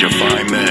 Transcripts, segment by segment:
You find this?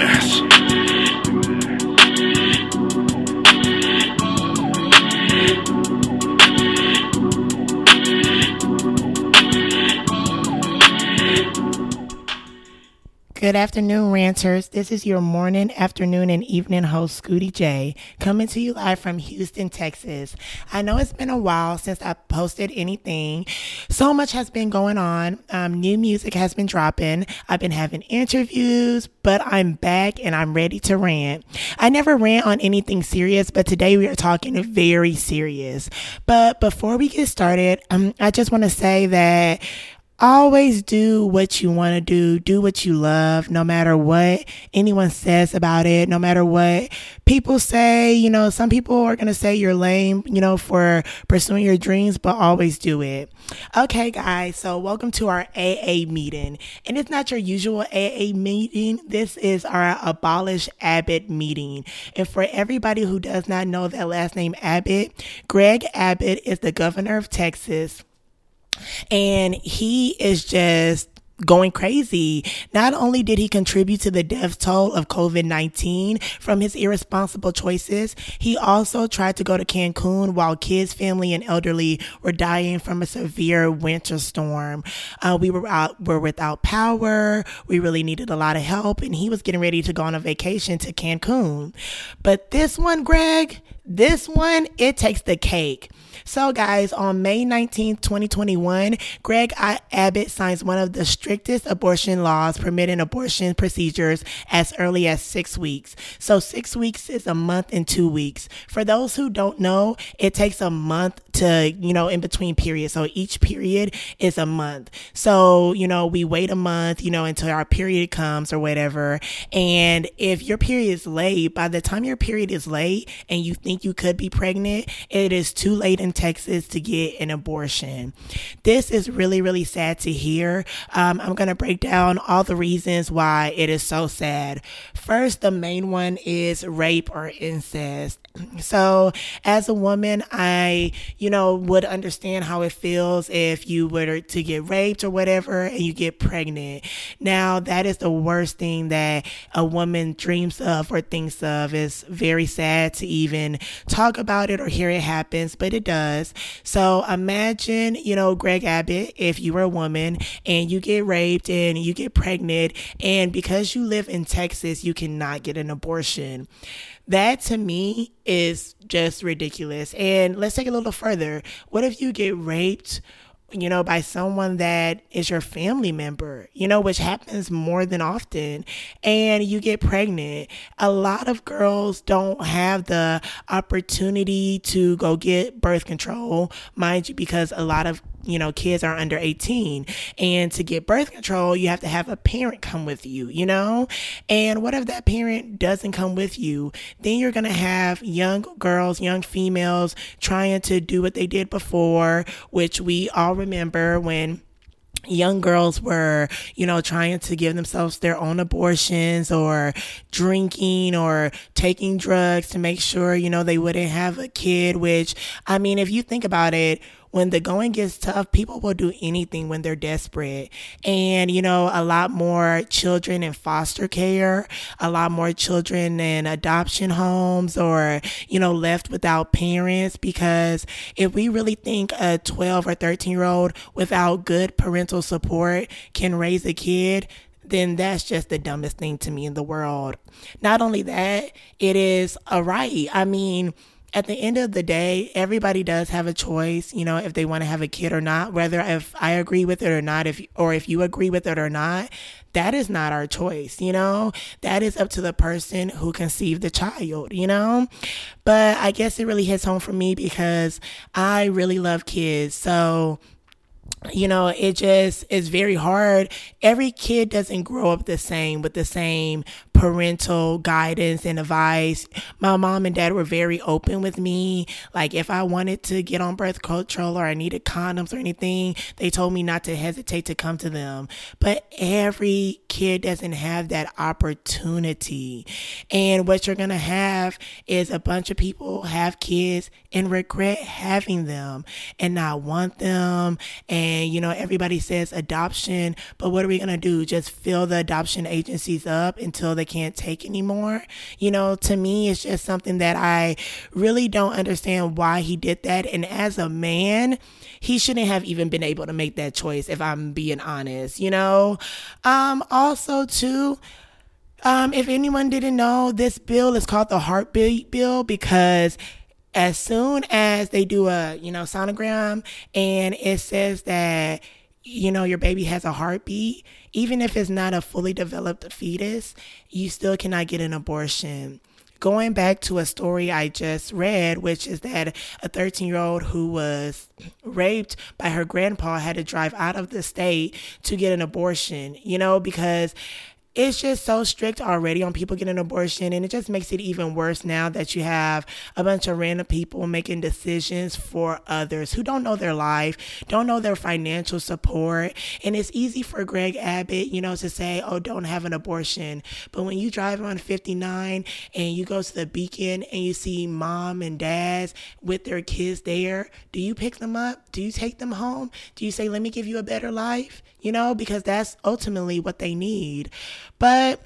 Good afternoon, ranters. This is your morning, afternoon, and evening host, Scooty J, coming to you live from Houston, Texas. I know it's been a while since I posted anything. So much has been going on. Um, new music has been dropping. I've been having interviews, but I'm back and I'm ready to rant. I never rant on anything serious, but today we are talking very serious. But before we get started, um, I just want to say that always do what you want to do. Do what you love, no matter what anyone says about it, no matter what people say. You know, some people are going to say you're lame, you know, for pursuing your dreams, but always do it. Okay, guys. So welcome to our AA meeting. And it's not your usual AA meeting. This is our Abolish Abbott meeting. And for everybody who does not know that last name Abbott, Greg Abbott is the governor of Texas and he is just going crazy. Not only did he contribute to the death toll of COVID 19 from his irresponsible choices, he also tried to go to Cancun while kids, family, and elderly were dying from a severe winter storm. Uh, we were out, were without power. We really needed a lot of help, and he was getting ready to go on a vacation to Cancun. But this one, Greg, this one, it takes the cake. So, guys, on May 19, 2021, Greg Abbott signs one of the strictest abortion laws permitting abortion procedures as early as six weeks. So, six weeks is a month and two weeks. For those who don't know, it takes a month to, you know, in between periods. So, each period is a month. So, you know, we wait a month, you know, until our period comes or whatever. And if your period is late, by the time your period is late and you think you could be pregnant, it is too late in Texas to get an abortion. This is really, really sad to hear. Um, I'm going to break down all the reasons why it is so sad. First, the main one is rape or incest. So, as a woman, I, you know, would understand how it feels if you were to get raped or whatever and you get pregnant. Now, that is the worst thing that a woman dreams of or thinks of. It's very sad to even talk about it or hear it happens, but it does. So, imagine, you know, Greg Abbott, if you were a woman and you get raped and you get pregnant, and because you live in Texas, you cannot get an abortion. That to me is just ridiculous. And let's take it a little further. What if you get raped? You know, by someone that is your family member, you know, which happens more than often, and you get pregnant. A lot of girls don't have the opportunity to go get birth control, mind you, because a lot of you know, kids are under 18. And to get birth control, you have to have a parent come with you, you know? And what if that parent doesn't come with you? Then you're going to have young girls, young females trying to do what they did before, which we all remember when young girls were, you know, trying to give themselves their own abortions or drinking or taking drugs to make sure, you know, they wouldn't have a kid, which, I mean, if you think about it, when the going gets tough, people will do anything when they're desperate. And, you know, a lot more children in foster care, a lot more children in adoption homes or, you know, left without parents. Because if we really think a 12 or 13 year old without good parental support can raise a kid, then that's just the dumbest thing to me in the world. Not only that, it is a right. I mean, at the end of the day, everybody does have a choice, you know, if they want to have a kid or not, whether if I agree with it or not, if or if you agree with it or not, that is not our choice, you know? That is up to the person who conceived the child, you know? But I guess it really hits home for me because I really love kids. So you know, it just is very hard. Every kid doesn't grow up the same with the same parental guidance and advice. My mom and dad were very open with me. Like if I wanted to get on birth control or I needed condoms or anything, they told me not to hesitate to come to them. But every kid doesn't have that opportunity. And what you're going to have is a bunch of people have kids and regret having them and not want them. And, you know, everybody says adoption, but what are we going to do? Just fill the adoption agencies up until they can't take anymore? You know, to me, it's just something that I really don't understand why he did that. And as a man, he shouldn't have even been able to make that choice, if I'm being honest, you know? Um, also, too, um, if anyone didn't know, this bill is called the heartbeat bill because as soon as they do a you know sonogram and it says that you know your baby has a heartbeat even if it's not a fully developed fetus you still cannot get an abortion. Going back to a story I just read, which is that a 13 year old who was raped by her grandpa had to drive out of the state to get an abortion, you know, because it's just so strict already on people getting an abortion and it just makes it even worse now that you have a bunch of random people making decisions for others who don't know their life don't know their financial support. And it's easy for greg abbott you know to say oh don't have an abortion. But when you drive on 59 and you go to the beacon and you see mom and dads with their kids there do you pick them up? Do you take them home? Do you say let me give you a better life? You know because that's ultimately what they need but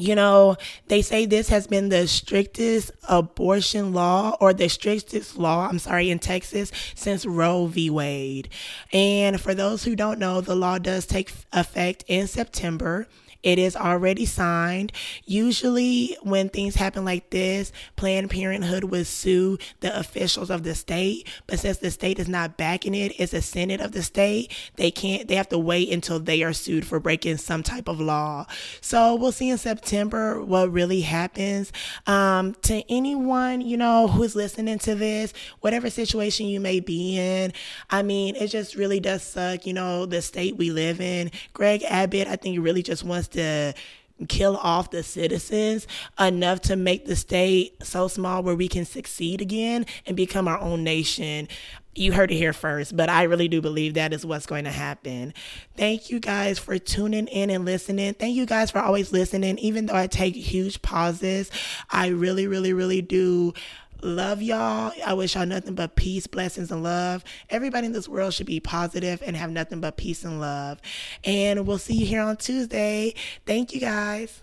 you know, they say this has been the strictest abortion law or the strictest law, I'm sorry, in Texas since Roe v. Wade. And for those who don't know, the law does take effect in September. It is already signed. Usually, when things happen like this, Planned Parenthood would sue the officials of the state. But since the state is not backing it, it's a Senate of the state. They can't, they have to wait until they are sued for breaking some type of law. So we'll see in September what really happens. Um, to anyone, you know, who's listening to this, whatever situation you may be in, I mean, it just really does suck, you know, the state we live in. Greg Abbott, I think, he really just wants to kill off the citizens enough to make the state so small where we can succeed again and become our own nation. You heard it here first, but I really do believe that is what's going to happen. Thank you guys for tuning in and listening. Thank you guys for always listening. Even though I take huge pauses, I really, really, really do Love y'all. I wish y'all nothing but peace, blessings, and love. Everybody in this world should be positive and have nothing but peace and love. And we'll see you here on Tuesday. Thank you guys.